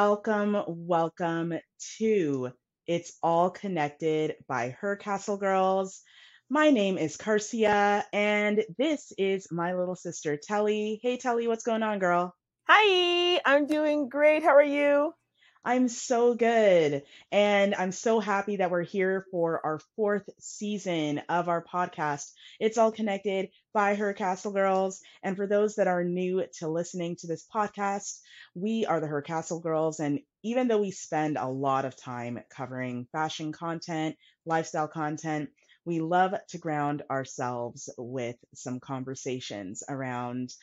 Welcome, welcome to It's All Connected by Her Castle Girls. My name is Carcia, and this is my little sister, Telly. Hey, Telly, what's going on, girl? Hi, I'm doing great. How are you? I'm so good. And I'm so happy that we're here for our fourth season of our podcast. It's all connected by Her Castle Girls. And for those that are new to listening to this podcast, we are the Her Castle Girls. And even though we spend a lot of time covering fashion content, lifestyle content, we love to ground ourselves with some conversations around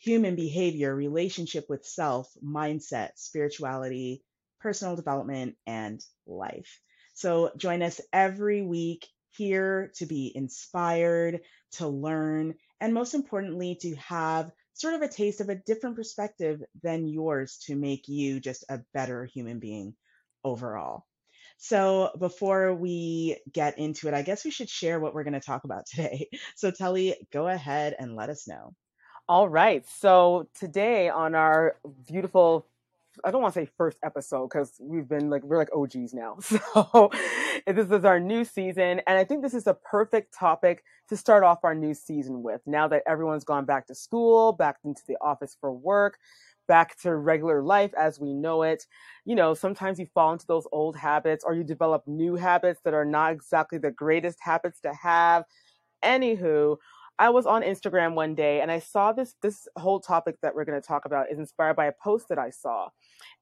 human behavior, relationship with self, mindset, spirituality, personal development, and life. So join us every week here to be inspired, to learn, and most importantly, to have sort of a taste of a different perspective than yours to make you just a better human being overall. So before we get into it, I guess we should share what we're going to talk about today. So Telly, go ahead and let us know. All right. So today on our beautiful I don't want to say first episode because we've been like we're like OGs now. So this is our new season, and I think this is a perfect topic to start off our new season with. Now that everyone's gone back to school, back into the office for work, back to regular life as we know it, you know, sometimes you fall into those old habits or you develop new habits that are not exactly the greatest habits to have. Anywho, I was on Instagram one day and I saw this this whole topic that we're going to talk about is inspired by a post that I saw.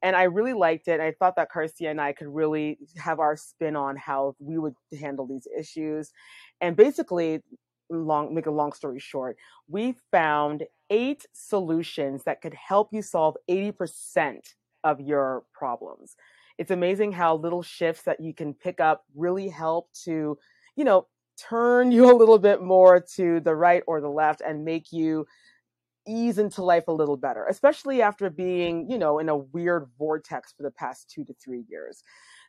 And I really liked it. I thought that Carcia and I could really have our spin on how we would handle these issues. And basically, long make a long story short, we found eight solutions that could help you solve 80% of your problems. It's amazing how little shifts that you can pick up really help to, you know, turn you a little bit more to the right or the left and make you ease into life a little better, especially after being, you know, in a weird vortex for the past two to three years.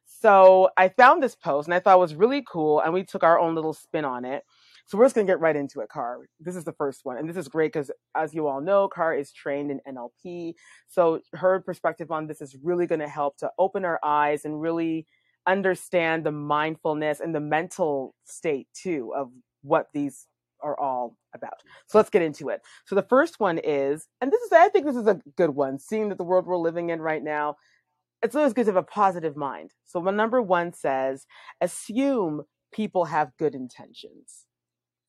So I found this post and I thought it was really cool, and we took our own little spin on it. So we're just gonna get right into it, Car. This is the first one, and this is great because, as you all know, Car is trained in NLP. So her perspective on this is really gonna help to open our eyes and really understand the mindfulness and the mental state too of what these are all about. So let's get into it. So the first one is, and this is, I think this is a good one, seeing that the world we're living in right now, it's always good to have a positive mind. So my number one says, assume people have good intentions.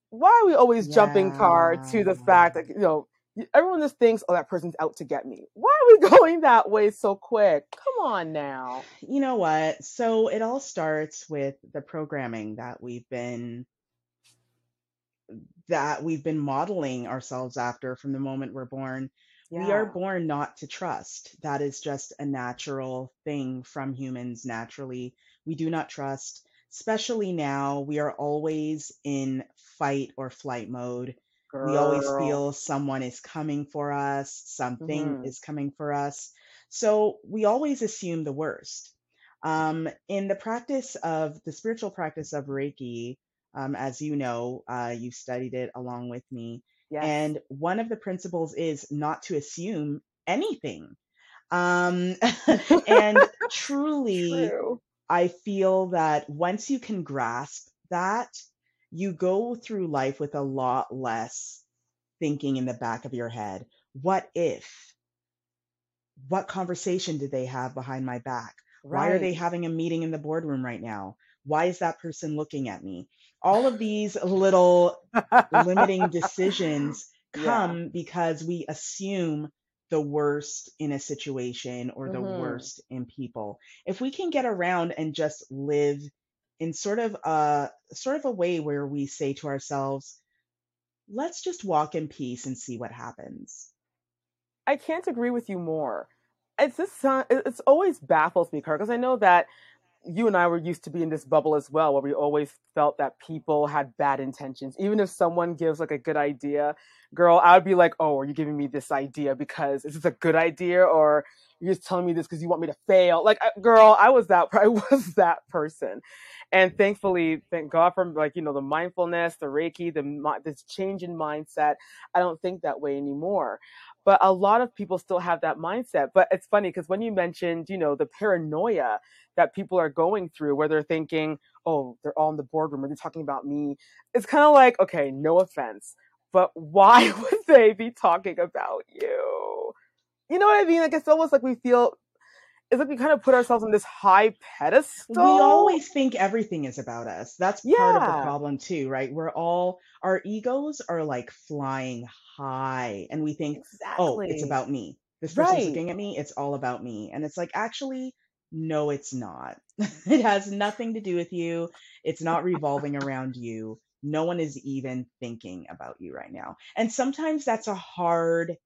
Why are we always yeah. jumping car to the fact that, you know, everyone just thinks, oh, that person's out to get me. Why are we going that way so quick? Come on now. You know what? So it all starts with the programming that we've been that we've been modeling ourselves after from the moment we're born. Yeah. We are born not to trust. That is just a natural thing from humans naturally. We do not trust, especially now. We are always in fight or flight mode Girl. We always feel someone is coming for us, something mm-hmm. is coming for us. So we always assume the worst. Um, in the practice of the spiritual practice of Reiki, um, as you know, uh, you studied it along with me. Yes. And one of the principles is not to assume anything. Um, and truly, True. I feel that once you can grasp that, you go through life with a lot less thinking in the back of your head. What if? What conversation did they have behind my back? Why are they having a meeting in the boardroom right now? Why is that person looking at me? All of these little limiting decisions come yeah. because we assume the worst in a situation or the mm-hmm. worst in people. If we can get around and just live in sort of a sort of a way where we say to ourselves, let's just walk in peace and see what happens. I can't agree with you more. It's just it's always baffles me, Kurt, because I know that you and I were used to be in this bubble as well, where we always felt that people had bad intentions. Even if someone gives like a good idea, girl, I would be like, "Oh, are you giving me this idea because is this a good idea, or you're just telling me this because you want me to fail?" Like, girl, I was that I was that person, and thankfully, thank God for like you know the mindfulness, the Reiki, the this change in mindset. I don't think that way anymore. but a lot of people still have that mindset. But it's funny because when you mentioned, you know, the paranoia that people are going through where they're thinking, oh, they're all in the boardroom, are they talking about me? It's kind of like, okay, no offense, but why would they be talking about you? You know what I mean? Like it's almost like we feel it's like we kind of put ourselves on this high pedestal. We always think everything is about us. That's part yeah. of the problem too, right? We're all our egos are like flying high and we think, exactly. oh, it's about me. This person's right. looking at me, it's all about me. And it's like actually no, it's not. it has nothing to do with you. It's not revolving around you. No one is even thinking about you right now. And sometimes that's a hard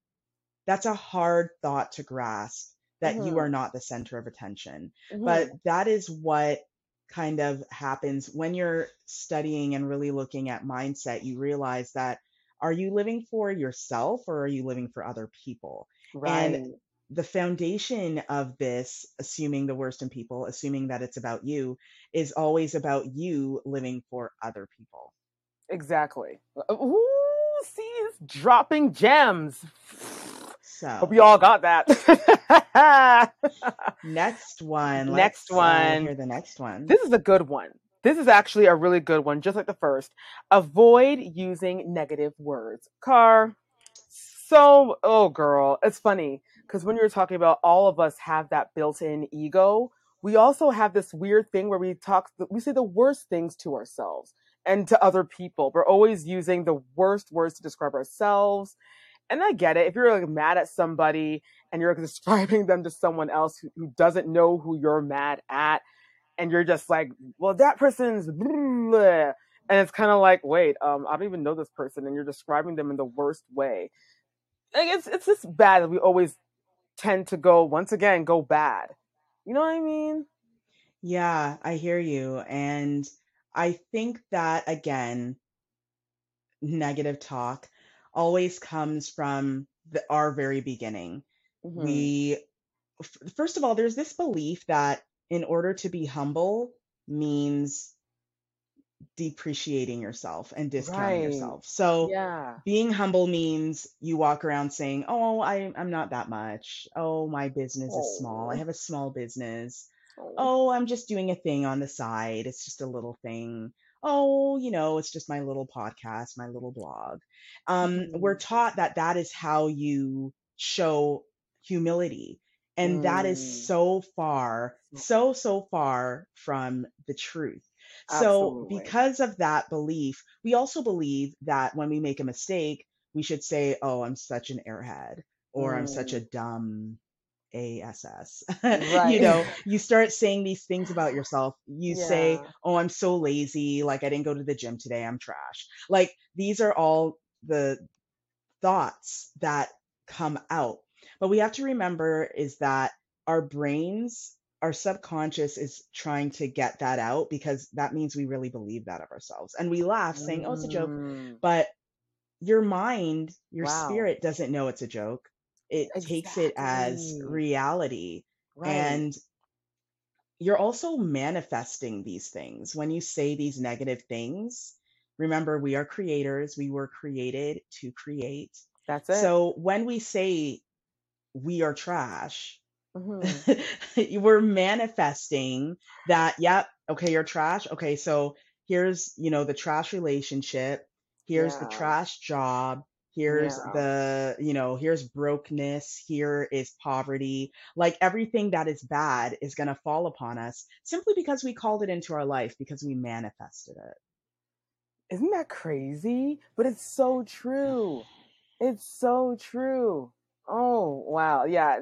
that's a hard thought to grasp that mm-hmm. you are not the center of attention. Mm-hmm. But that is what kind of happens when you're studying and really looking at mindset. You realize that are you living for yourself or are you living for other people? Right. And the foundation of this, assuming the worst in people, assuming that it's about you, is always about you living for other people. Exactly. Ooh, see, dropping gems. So hope you all got that. next one. Next uh, one. hear the next one. This is a good one. This is actually a really good one, just like the first. Avoid using negative words. Car. So, oh girl, it's funny because when you're talking about all of us have that built-in ego, we also have this weird thing where we talk, we say the worst things to ourselves and to other people. We're always using the worst words to describe ourselves and I get it. If you're like mad at somebody and you're describing them to someone else who, who doesn't know who you're mad at, and you're just like, well, that person's, blah. and it's kind of like, wait, um, I don't even know this person, and you're describing them in the worst way. Like it's it's just bad that we always tend to go once again go bad. You know what I mean? Yeah, I hear you, and I think that again, negative talk always comes from the, our very beginning. Mm-hmm. We, f- first of all, there's this belief that in order to be humble means depreciating yourself and discounting right. yourself. So yeah. being humble means you walk around saying, "Oh, I I'm not that much. Oh, my business oh. is small. I have a small business. Oh. oh, I'm just doing a thing on the side. It's just a little thing oh, you know, it's just my little podcast, my little blog. Um, mm-hmm. We're taught that that is how you show humility. And mm. that is mm. so far, so, so far from the truth. Absolutely. So, because of that belief, we also believe that when we make a mistake, we should say, Oh, I'm such an airhead, or mm. I'm such a mm. dumb ass right. you know you start saying these things about yourself. You yeah. say oh i'm so lazy. Like i didn't go to the gym today. I'm trash. Like these are all the thoughts that come out. But we have to remember is that our brains our subconscious is trying to get that out because that means we really believe that of ourselves. And we laugh saying oh it's a joke. Mm. but your mind your wow. spirit doesn't know it's a joke it exactly. takes it as reality right. and you're also manifesting these things when you say these negative things remember we are creators we were created to create that's it so when we say we are trash mm-hmm. we're manifesting that yep okay you're trash okay so here's you know the trash relationship here's yeah. the trash job here's yeah. the you know here's brokenness here is poverty. Like everything that is bad is going to fall upon us simply because we called it into our life because we manifested it. Isn't that crazy? But it's so true. It's so true. Oh wow. Yeah.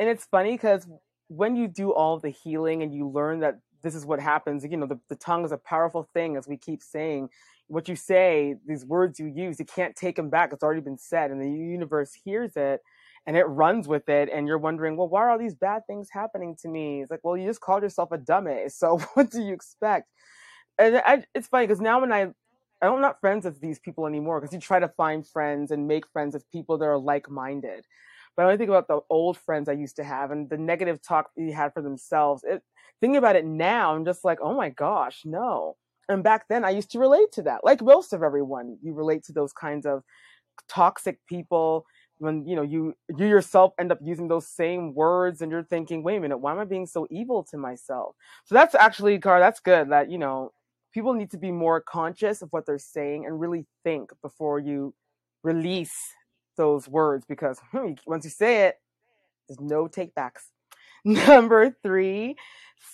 And it's funny because when you do all the healing and you learn that this is what happens you know the, the tongue is a powerful thing as we keep saying what you say, these words you use, you can't take them back. It's already been said, and the universe hears it and it runs with it. And you're wondering, well, why are all these bad things happening to me? It's like, well, you just called yourself a dumbass. So what do you expect? And I, it's funny because now when I, I'm not friends with these people anymore because you try to find friends and make friends with people that are like minded. But I think about the old friends I used to have and the negative talk they had for themselves, it, thinking about it now, I'm just like, oh my gosh, no. And back then, I used to relate to that. Like most of everyone, you relate to those kinds of toxic people when you know you you yourself end up using those same words and you're thinking wait a minute why am i being so evil to myself so that's actually car that's good that you know people need to be more conscious of what they're saying and really think before you release those words because hmm, once you say it there's no takebacks number three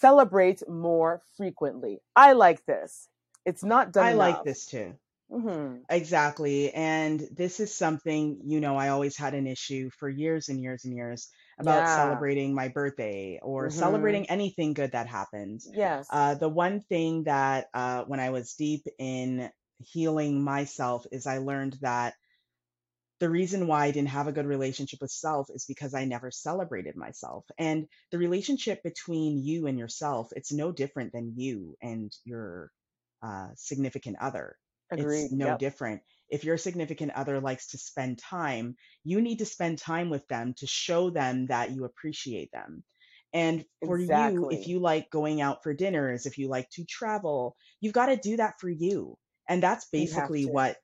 celebrate more frequently i like this it's not done i enough. like this too Mm-hmm. Exactly. And this is something, you know, I always had an issue for years and years and years about Yeah. celebrating my birthday or Mm-hmm. celebrating anything good that happened. Yes. Uh, the one thing that uh, when I was deep in healing myself is I learned that the reason why I didn't have a good relationship with self is because I never celebrated myself. And the relationship between you and yourself, it's no different than you and your uh, significant other. Agreed. It's no Yep. different. If your significant other likes to spend time, you need to spend time with them to show them that you appreciate them. And for you, if you like going out for dinners, if you like to travel, you've got to do that for you. And that's basically what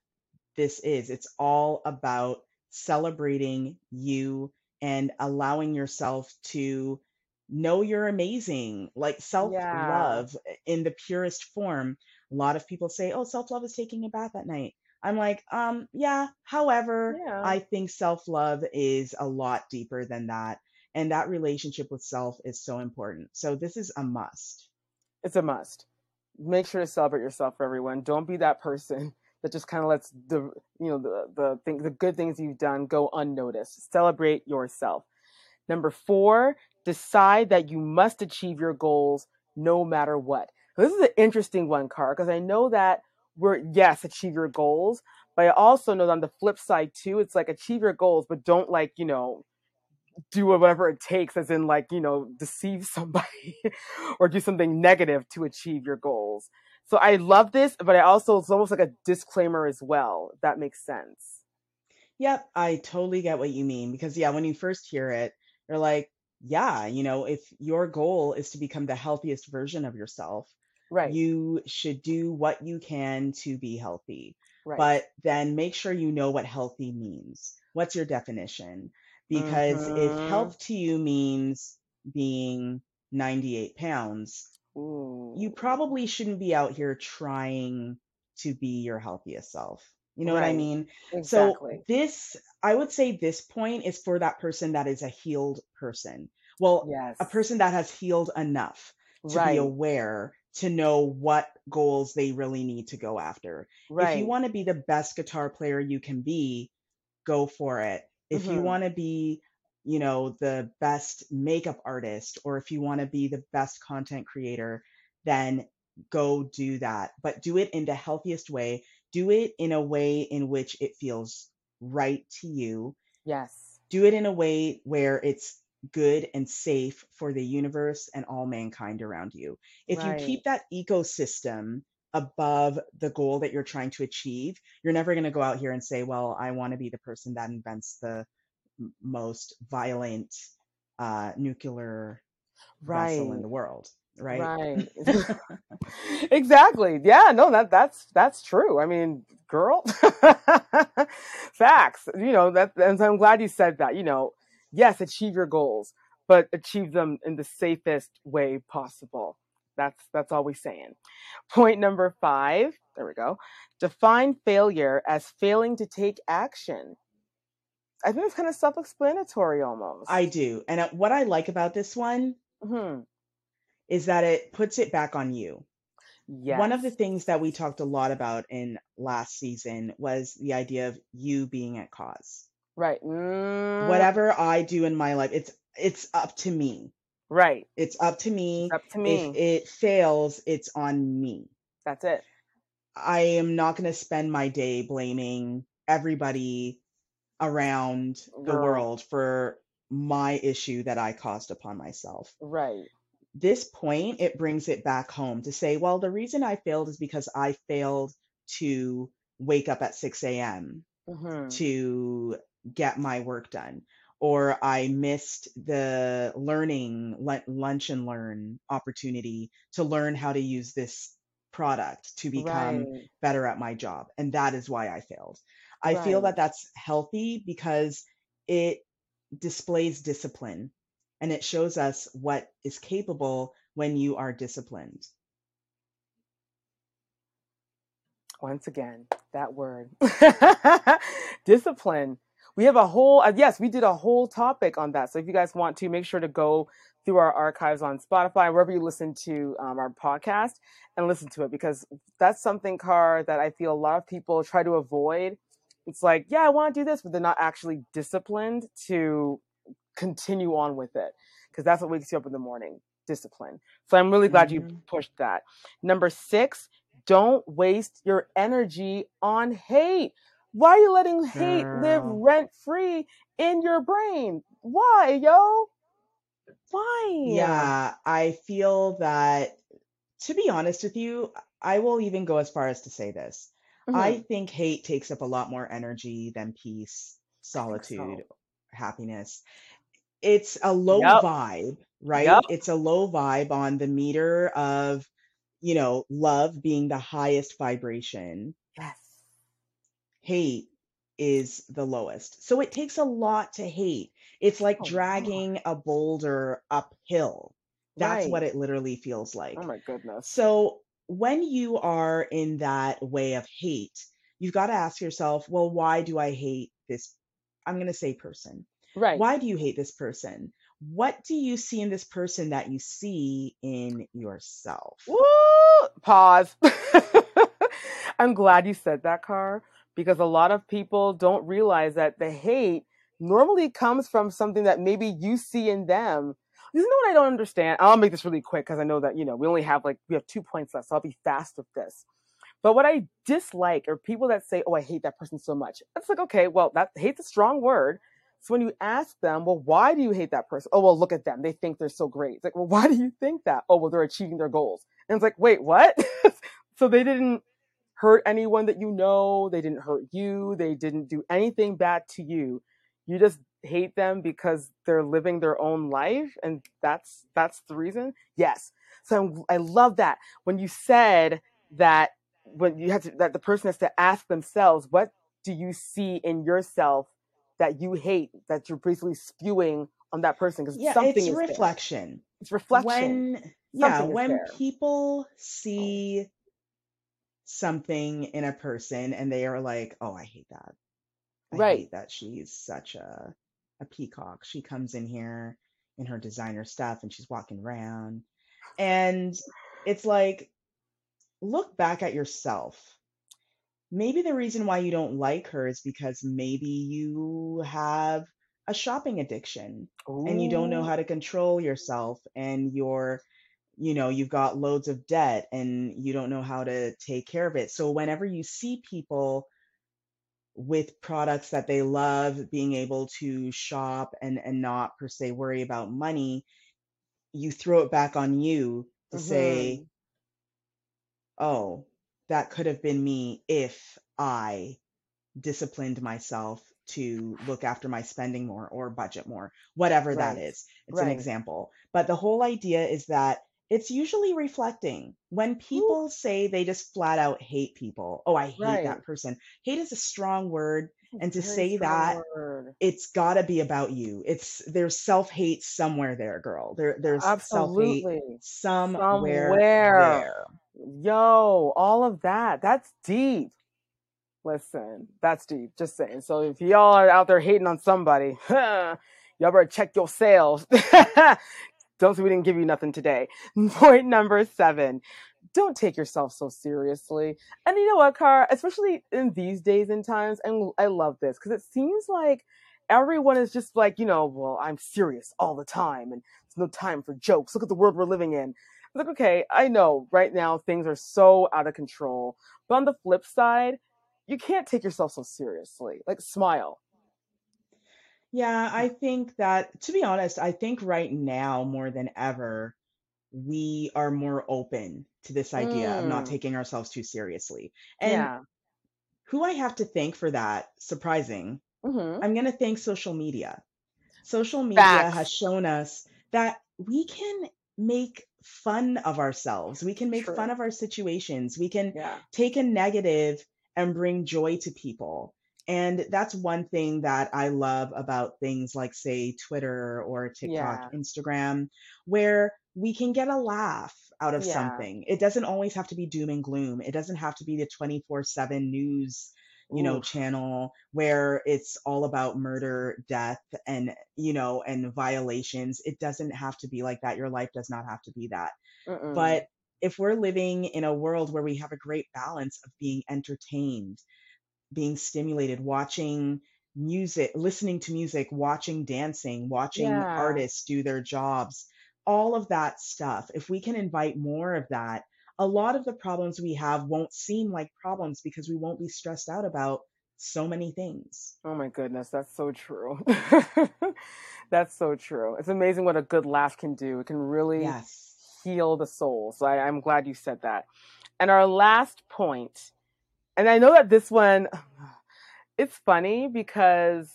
this is. It's all about celebrating you and allowing yourself to know you're amazing, like self Yeah. love in the purest form. A lot of people say, oh, self love is taking a bath at night. I'm like, um, yeah. However, Yeah. I think self love is a lot deeper than that. And that relationship with self is so important. So this is a must. It's a must. Make sure to celebrate yourself, for everyone. Don't be that person that just kind of lets the you know the the thing the good things you've done go unnoticed. Celebrate yourself. Number four, decide that you must achieve your goals no matter what. This is an interesting one, Car, because I know that we're yes, achieve your goals, but I also know that on the flip side too, it's like achieve your goals, but don't like, you know, do whatever it takes, as in like, you know, deceive somebody or do something negative to achieve your goals. So I love this, but I also it's almost like a disclaimer as well, if that makes sense. Yep, I totally get what you mean because, yeah, when you first hear it, you're like, yeah, you know, if your goal is to become the healthiest version of yourself, Right. you should do what you can to be healthy. Right. But then make sure you know what healthy means. What's your definition? Because if Mhm. health to you means being 98 pounds, Ooh. you probably shouldn't be out here trying to be your healthiest self. You know what I mean? Exactly. So this, I would say this point is for that person that is a healed person. Well, Yes. a person that has healed enough to be aware to know what goals they really need to go after. Right. If you want to be the best guitar player you can be, go for it. If you Mhm. want to be, you know, the best makeup artist or if you want to be the best content creator, then go do that. But do it in the healthiest way. Do it in a way in which it feels right to you. Yes. Do it in a way where it's good and safe for the universe and all mankind around you. If you keep that ecosystem above the goal that you're trying to achieve, you're never going to go out here and say, well, I want to be the person that invents the most violent uh, nuclear vessel in the world, right? Right. exactly. Yeah, no, that that's that's true. I mean, girl. Facts. You know, that and I'm glad you said that. You know, yes, achieve your goals, but achieve them in the safest way possible. That's that's all we're saying. Point number 5. There we go. Define failure as failing to take action. I think it's kind of self-explanatory almost. I do. And uh, what I like about this one hmm is that it puts it back on you. Yes. One of the things that we talked a lot about in last season was the idea of you being at cause. Right. Mm, Whatever I do in my life, it's it's up to me. Right. It's up to me. It's up to me. If it fails, it's on me. That's it. I am not going to spend my day blaming everybody around the Girl. world for my issue that I caused upon myself. Right. This point, it brings it back home to say, well, the reason I failed is because I failed to wake up at 6 a.m. hmm to get my work done, or I missed the learning lun- lunch and learn opportunity to learn how to use this product to become Right. better at my job. And that is why I failed. I feel that that's healthy because it displays discipline and it shows us what is capable when you are disciplined. Once again, that word discipline. We have a whole, uh, yes, we did a whole topic on that. So if you guys want to, make sure to go through our archives on Spotify, wherever you listen to um, our podcast, and listen to it because that's something, Car, that I feel a lot of people try to avoid. It's like, yeah, I want to do this, but they're not actually disciplined to continue on with it because that's what wakes you up in the morning discipline. So I'm really glad mm-hmm. you pushed that. Number six, don't waste your energy on hate. Why are you letting hate Girl. live rent free in your brain? Why, yo? Why? Yeah, I feel that, to be honest with you, I will even go as far as to say this. Mm-hmm. I think hate takes up a lot more energy than peace, solitude, so. happiness. It's a low yep. vibe, right? Yep. It's a low vibe on the meter of, you know, love being the highest vibration. Yes. Hate is the lowest. So it takes a lot to hate. It's like oh, dragging a boulder uphill. That's right. what it literally feels like. Oh my goodness. So when you are in that way of hate, you've got to ask yourself, well, why do I hate this? I'm going to say person. Right. Why do you hate this person? What do you see in this person that you see in yourself? Woo! Pause. I'm glad you said that, Car, because a lot of people don't realize that the hate normally comes from something that maybe you see in them. You know what I don't understand? I'll make this really quick because I know that, you know, we only have like, we have two points left, so I'll be fast with this. But what I dislike are people that say, oh, I hate that person so much. It's like, okay, well, that hate's a strong word. So when you ask them, well, why do you hate that person? Oh, well, look at them. They think they're so great. It's like, well, why do you think that? Oh, well, they're achieving their goals. And it's like, wait, what? so they didn't hurt anyone that you know. They didn't hurt you. They didn't do anything bad to you. You just hate them because they're living their own life. And that's, that's the reason. Yes. So I love that when you said that when you have to, that the person has to ask themselves, what do you see in yourself that you hate that you're basically spewing on that person because yeah, something it's reflection. There. It's reflection. When yeah, when there. people see something in a person and they are like, "Oh, I hate that. I right. hate that she's such a a peacock. She comes in here in her designer stuff and she's walking around." And it's like look back at yourself maybe the reason why you don't like her is because maybe you have a shopping addiction Ooh. and you don't know how to control yourself and you're you know you've got loads of debt and you don't know how to take care of it so whenever you see people with products that they love being able to shop and and not per se worry about money you throw it back on you to mm-hmm. say oh that could have been me if I disciplined myself to look after my spending more or budget more, whatever right. that is. It's right. an example. But the whole idea is that it's usually reflecting. When people Ooh. say they just flat out hate people, oh, I hate right. that person. Hate is a strong word. And to say that word. it's got to be about you. It's there's self hate somewhere there, girl. There there's self hate somewhere, somewhere there. Yo, all of that. That's deep. Listen, that's deep. Just saying. So if y'all are out there hating on somebody, y'all better check your say we didn't give you nothing today. Point number seven. Don't take yourself so seriously. And you know what, Car? Especially in these days and times, and I love this because it seems like everyone is just like, you know, well, I'm serious all the time and there's no time for jokes. Look at the world we're living in like, okay, I know right now things are so out of control. But on the flip side, you can't take yourself so seriously. Like, smile. Yeah, I think that, to be honest, I think right now more than ever, we are more open to this idea of not mm. taking ourselves too seriously. And yeah. who I have to thank for that, surprising, mm-hmm. I'm going to thank social media. Social media Facts. has shown us that we can make fun of ourselves. We can make True. fun of our situations. We can yeah. take a negative and bring joy to people. And that's one thing that I love about things like, say, Twitter or Yeah. TikTok, Instagram, where we can get a laugh out of Yeah. something. It doesn't always have to be doom and gloom. It doesn't have to be the 24/7 news, you know, channel where it's all about murder, death, and, you know, and violations. It doesn't have to be like that. Your life does not have to be that. Mm-mm. But if we're living in a world where we have a great balance of being entertained, being stimulated, watching music, listening to music, watching dancing, watching Yeah. artists do their jobs, all of that stuff, if we can invite more of that, a lot of the problems we have won't seem like problems because we won't be stressed out about so many things. Oh my goodness, that's so true. that's so true. It's amazing what a good laugh can do. It can really Yes. heal the soul. So I, I'm glad you said that. And our last point, and I know that this one, it's funny because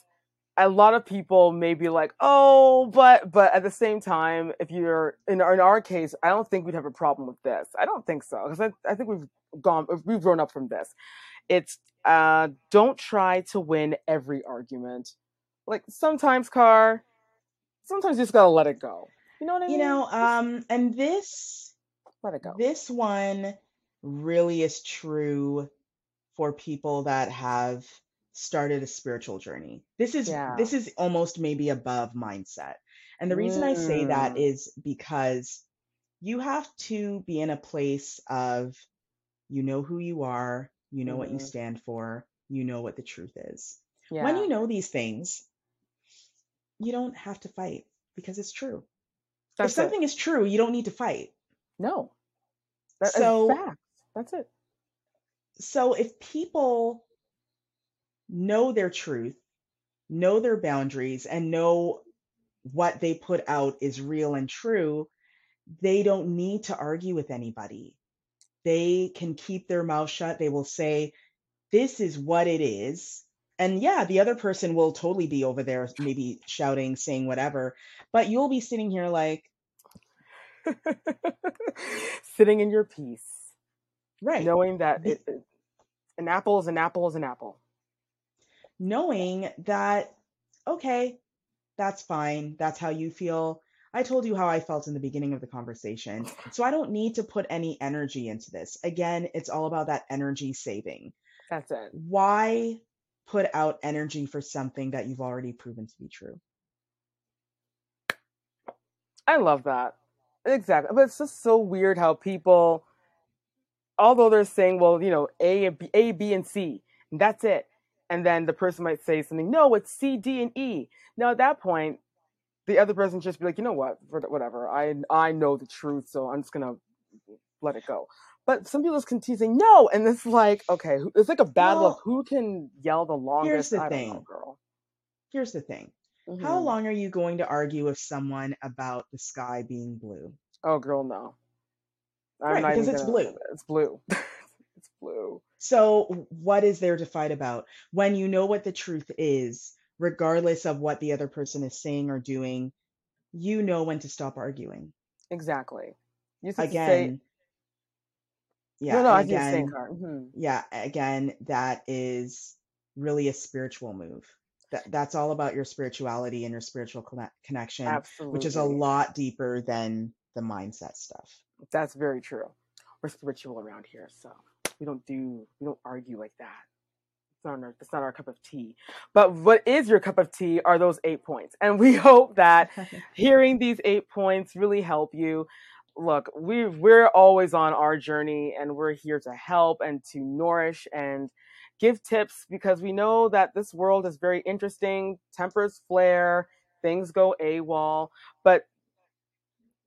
a lot of people may be like, oh, but but at the same time, if you're in our, in our case, I don't think we'd have a problem with this. I don't think so because I, I think we've gone we've grown up from this. It's uh, don't try to win every argument. Like sometimes, car, sometimes you just gotta let it go. You know what I mean? You know, um, and this let it go. this one really is true for people that have started a spiritual journey. This is Yeah. this is almost maybe above mindset. And the reason I say that Mm, because you have to be in a place of you know who you are, you know what you mhm. stand for, you know what the truth is. When you know these things, you don't have to fight because it's true. If that's it. something is true, you don't need to fight. No, that is So facts. That's it. So if people know their truth, know their boundaries, and know what they put out is real and true, they don't need to argue with anybody. They can keep their mouth shut. They will say, This is what it is. And yeah, the other person will totally be over there, maybe shouting, saying whatever, but you'll be sitting here like, Sitting in your peace, right, knowing that it, an apple is an apple is an apple. knowing that, okay, that's fine. That's how you feel. I told you how I felt in the beginning of the conversation. So I don't need to put any energy into this. Again, it's all about that energy saving. That's it. Why put out energy for something that you've already proven to be true? I love that. Exactly. But it's just so weird how people, although they're saying, well, you know, A and B, A, B, and C, and that's it. And then the person might say something, no, it's C, D, and E. Now at that point, the other person just be like, you know what, What- whatever. I I know the truth, so I'm just gonna let it go. But some people just continue saying no, and it's like, okay, it's like a battle of who can yell the longest. here's the I don't know, thing. girl. Here's the thing. How hmm long are you going to argue with someone about the sky being blue? Oh, girl, no. I'm Right, because it's gonna. blue. It's blue. it's blue. So, what is there to fight about? When you know what the truth is, regardless of what the other person is saying or doing, you know when to stop arguing. Exactly. You just have to say, Again, no, yeah, no, and I see the same again, car. hmm yeah, again, that is really a spiritual move. That that's all about your spirituality and your spiritual conne- connection, which is a lot deeper than the mindset stuff. That's very true. We're spiritual around here, so we don't do, we don't argue like that. It's not our, it's not our cup of tea. But what is your cup of tea are those eight points. And we hope that hearing these eight points really help you. Look, we we're always on our journey and we're here to help and to nourish and give tips because we know that this world is very interesting. Tempers flare, things go AWOL, but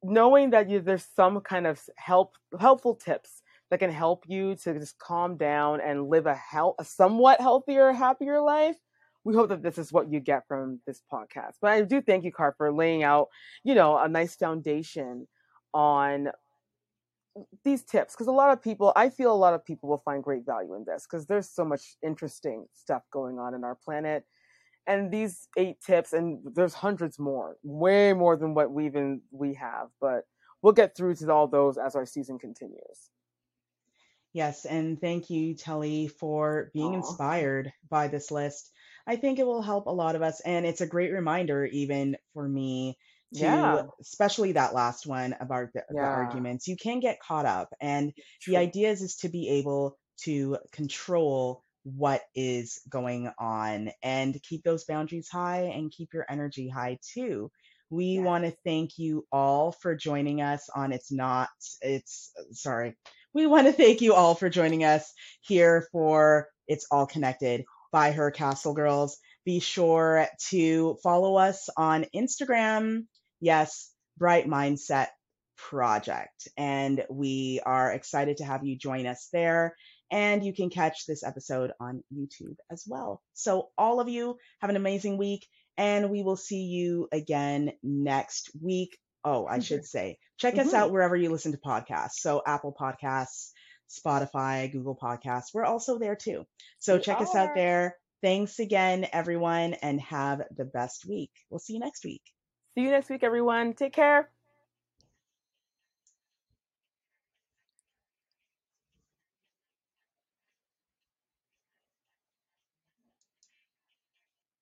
knowing that you, there's some kind of help helpful tips that can help you to just calm down and live a health a somewhat healthier happier life we hope that this is what you get from this podcast. But i do thank you car for laying out you know a nice foundation on these tips because a lot of people i feel a lot of people will find great value in this because there's so much interesting stuff going on in our planet and these eight tips and there's hundreds more way more than what we even we have but we'll get through to all those as our season continues Yes, and thank you, Telly, for being Aw. inspired by this list. I think it will help a lot of us, and it's a great reminder, even for me, to Yeah. especially that last one about the, the arguments. You can get caught up, and the idea is, is to be able to control what is going on and keep those boundaries high and keep your energy high too. We Yes. want to thank you all for joining us on It's Not, It's, sorry. We want to thank you all for joining us here for It's All Connected by Her Castle Girls. Be sure to follow us on Instagram. Yes, Bright Mindset Project. And we are excited to have you join us there. And you can catch this episode on YouTube as well. So, all of you have an amazing week, and we will see you again next week. Oh, I should say, check us Mhm. out wherever you listen to podcasts. So, Apple Podcasts, Spotify, Google Podcasts, we're also there too. So, We check us out there. Thanks again, everyone, and have the best week. We'll see you next week. See you next week, everyone. Take care.